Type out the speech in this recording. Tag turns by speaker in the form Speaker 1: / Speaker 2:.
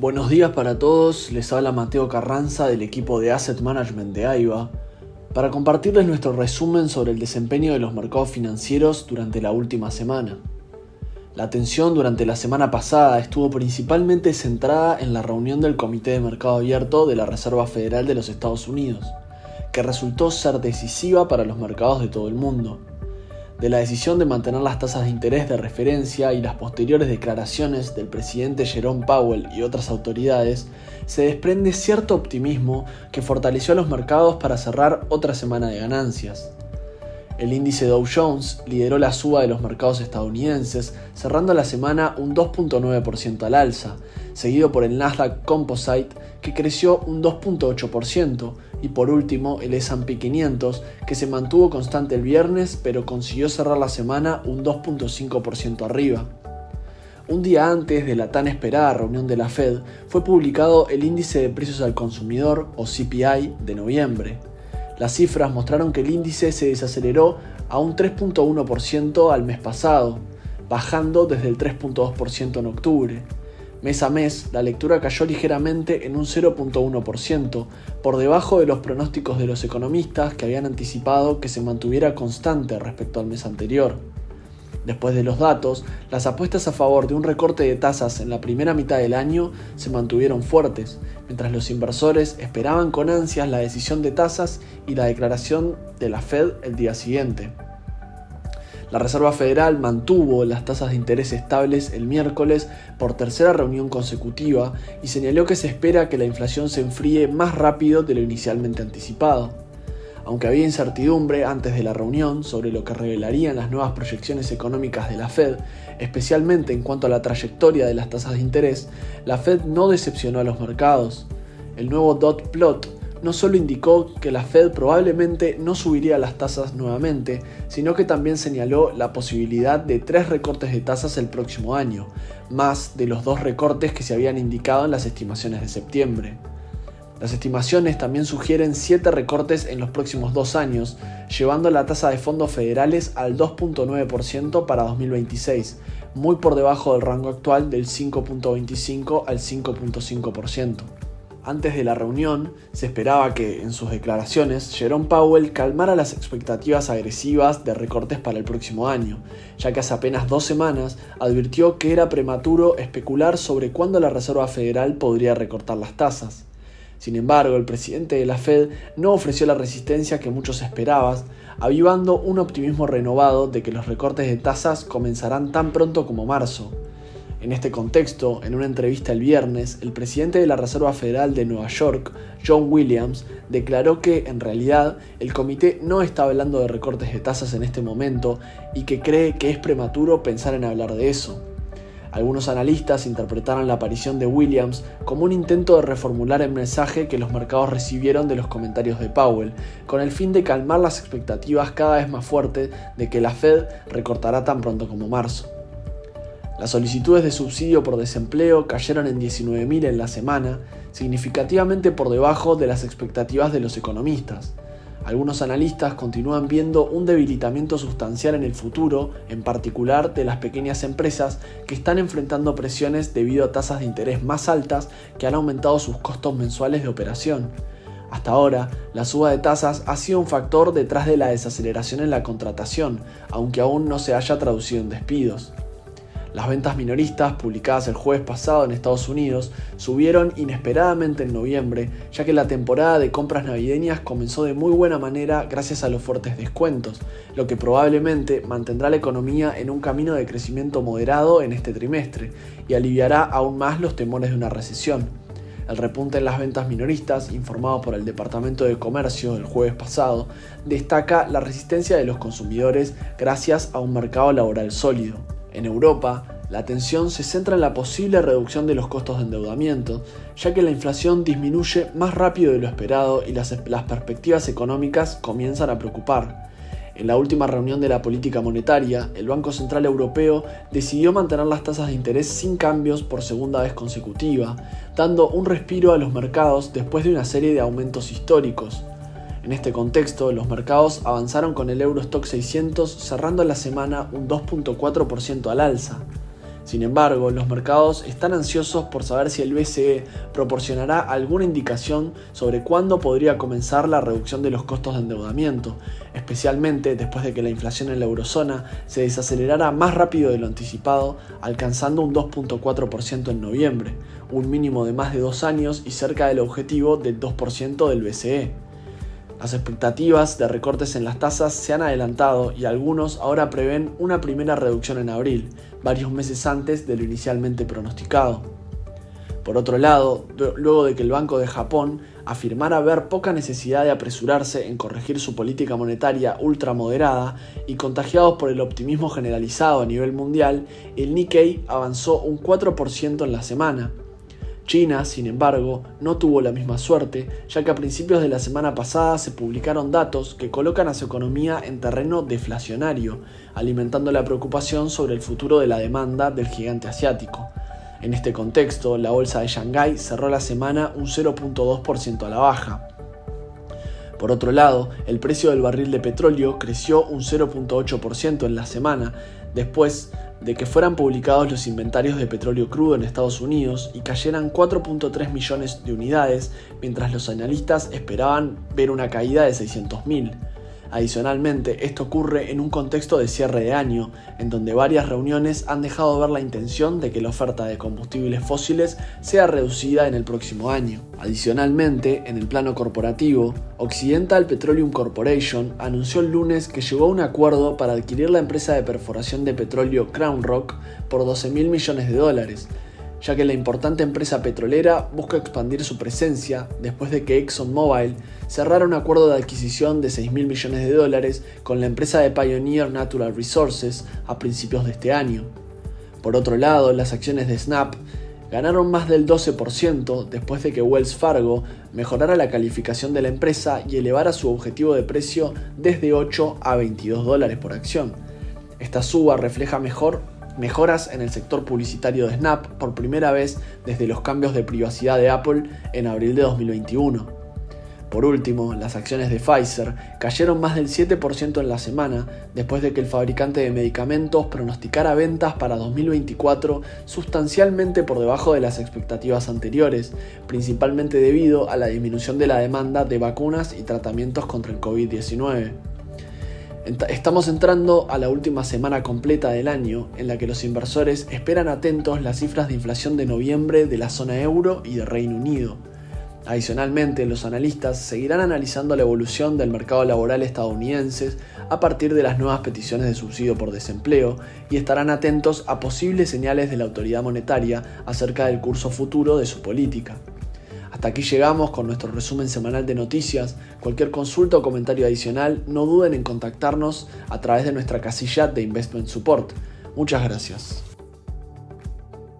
Speaker 1: Buenos días para todos, les habla Mateo Carranza del equipo de Asset Management de AIBA para compartirles nuestro resumen sobre el desempeño de los mercados financieros durante la última semana. La atención durante la semana pasada estuvo principalmente centrada en la reunión del Comité de Mercado Abierto de la Reserva Federal de los Estados Unidos, que resultó ser decisiva para los mercados de todo el mundo de la decisión de mantener las tasas de interés de referencia y las posteriores declaraciones del presidente Jerome Powell y otras autoridades, se desprende cierto optimismo que fortaleció a los mercados para cerrar otra semana de ganancias. El índice Dow Jones lideró la suba de los mercados estadounidenses, cerrando la semana un 2.9% al alza, seguido por el Nasdaq Composite, que creció un 2.8%, y por último el S&P 500 que se mantuvo constante el viernes pero consiguió cerrar la semana un 2.5% arriba. Un día antes de la tan esperada reunión de la Fed fue publicado el índice de precios al consumidor o CPI de noviembre. Las cifras mostraron que el índice se desaceleró a un 3.1% al mes pasado, bajando desde el 3.2% en octubre. Mes a mes, la lectura cayó ligeramente en un 0.1%, por debajo de los pronósticos de los economistas que habían anticipado que se mantuviera constante respecto al mes anterior. Después de los datos, las apuestas a favor de un recorte de tasas en la primera mitad del año se mantuvieron fuertes, mientras los inversores esperaban con ansias la decisión de tasas y la declaración de la Fed el día siguiente. La Reserva Federal mantuvo las tasas de interés estables el miércoles por tercera reunión consecutiva y señaló que se espera que la inflación se enfríe más rápido de lo inicialmente anticipado. Aunque había incertidumbre antes de la reunión sobre lo que revelarían las nuevas proyecciones económicas de la Fed, especialmente en cuanto a la trayectoria de las tasas de interés, la Fed no decepcionó a los mercados. El nuevo dot plot no solo indicó que la Fed probablemente no subiría las tasas nuevamente, sino que también señaló la posibilidad de tres recortes de tasas el próximo año, más de los dos recortes que se habían indicado en las estimaciones de septiembre. Las estimaciones también sugieren siete recortes en los próximos dos años, llevando la tasa de fondos federales al 2.9% para 2026, muy por debajo del rango actual del 5.25 al 5.5%. Antes de la reunión, se esperaba que, en sus declaraciones, Jerome Powell calmara las expectativas agresivas de recortes para el próximo año, ya que hace apenas dos semanas advirtió que era prematuro especular sobre cuándo la Reserva Federal podría recortar las tasas. Sin embargo, el presidente de la Fed no ofreció la resistencia que muchos esperaban, avivando un optimismo renovado de que los recortes de tasas comenzarán tan pronto como marzo. En este contexto, en una entrevista el viernes, el presidente de la Reserva Federal de Nueva York, John Williams, declaró que en realidad el comité no está hablando de recortes de tasas en este momento y que cree que es prematuro pensar en hablar de eso. Algunos analistas interpretaron la aparición de Williams como un intento de reformular el mensaje que los mercados recibieron de los comentarios de Powell, con el fin de calmar las expectativas cada vez más fuertes de que la Fed recortará tan pronto como marzo. Las solicitudes de subsidio por desempleo cayeron en 19.000 en la semana, significativamente por debajo de las expectativas de los economistas. Algunos analistas continúan viendo un debilitamiento sustancial en el futuro, en particular de las pequeñas empresas que están enfrentando presiones debido a tasas de interés más altas que han aumentado sus costos mensuales de operación. Hasta ahora, la suba de tasas ha sido un factor detrás de la desaceleración en la contratación, aunque aún no se haya traducido en despidos. Las ventas minoristas, publicadas el jueves pasado en Estados Unidos, subieron inesperadamente en noviembre, ya que la temporada de compras navideñas comenzó de muy buena manera gracias a los fuertes descuentos, lo que probablemente mantendrá la economía en un camino de crecimiento moderado en este trimestre y aliviará aún más los temores de una recesión. El repunte en las ventas minoristas, informado por el Departamento de Comercio el jueves pasado, destaca la resistencia de los consumidores gracias a un mercado laboral sólido. En Europa, la atención se centra en la posible reducción de los costos de endeudamiento, ya que la inflación disminuye más rápido de lo esperado y las, perspectivas económicas comienzan a preocupar. En la última reunión de la política monetaria, el Banco Central Europeo decidió mantener las tasas de interés sin cambios por segunda vez consecutiva, dando un respiro a los mercados después de una serie de aumentos históricos. En este contexto, los mercados avanzaron con el Eurostock 600 cerrando la semana un 2.4% al alza. Sin embargo, los mercados están ansiosos por saber si el BCE proporcionará alguna indicación sobre cuándo podría comenzar la reducción de los costos de endeudamiento, especialmente después de que la inflación en la eurozona se desacelerara más rápido de lo anticipado, alcanzando un 2.4% en noviembre, un mínimo de más de dos años y cerca del objetivo del 2% del BCE. Las expectativas de recortes en las tasas se han adelantado y algunos ahora prevén una primera reducción en abril, varios meses antes de lo inicialmente pronosticado. Por otro lado, luego de que el Banco de Japón afirmara ver poca necesidad de apresurarse en corregir su política monetaria ultramoderada y contagiados por el optimismo generalizado a nivel mundial, el Nikkei avanzó un 4% en la semana, China, sin embargo, no tuvo la misma suerte, ya que a principios de la semana pasada se publicaron datos que colocan a su economía en terreno deflacionario, alimentando la preocupación sobre el futuro de la demanda del gigante asiático. En este contexto, la bolsa de Shanghái cerró la semana un 0.2% a la baja. Por otro lado, el precio del barril de petróleo creció un 0.8% en la semana, después de que fueran publicados los inventarios de petróleo crudo en Estados Unidos y cayeran 4.3 millones de unidades, mientras los analistas esperaban ver una caída de 600.000. Adicionalmente, esto ocurre en un contexto de cierre de año, en donde varias reuniones han dejado ver la intención de que la oferta de combustibles fósiles sea reducida en el próximo año. Adicionalmente, en el plano corporativo, Occidental Petroleum Corporation anunció el lunes que llegó a un acuerdo para adquirir la empresa de perforación de petróleo Crown Rock por 12 mil millones de dólares, ya que la importante empresa petrolera busca expandir su presencia después de que ExxonMobil cerrara un acuerdo de adquisición de 6 mil millones de dólares con la empresa de Pioneer Natural Resources a principios de este año. Por otro lado, las acciones de Snap ganaron más del 12% después de que Wells Fargo mejorara la calificación de la empresa y elevara su objetivo de precio desde 8 a 22 dólares por acción. Esta suba refleja mejor mejoras en el sector publicitario de Snap por primera vez desde los cambios de privacidad de Apple en abril de 2021. Por último, las acciones de Pfizer cayeron más del 7% en la semana después de que el fabricante de medicamentos pronosticara ventas para 2024 sustancialmente por debajo de las expectativas anteriores, principalmente debido a la disminución de la demanda de vacunas y tratamientos contra el COVID-19. Estamos entrando a la última semana completa del año en la que los inversores esperan atentos las cifras de inflación de noviembre de la zona euro y de Reino Unido. Adicionalmente, los analistas seguirán analizando la evolución del mercado laboral estadounidense a partir de las nuevas peticiones de subsidio por desempleo y estarán atentos a posibles señales de la autoridad monetaria acerca del curso futuro de su política. Hasta aquí llegamos con nuestro resumen semanal de noticias. Cualquier consulta o comentario adicional, no duden en contactarnos a través de nuestra casilla de Investment Support. Muchas gracias.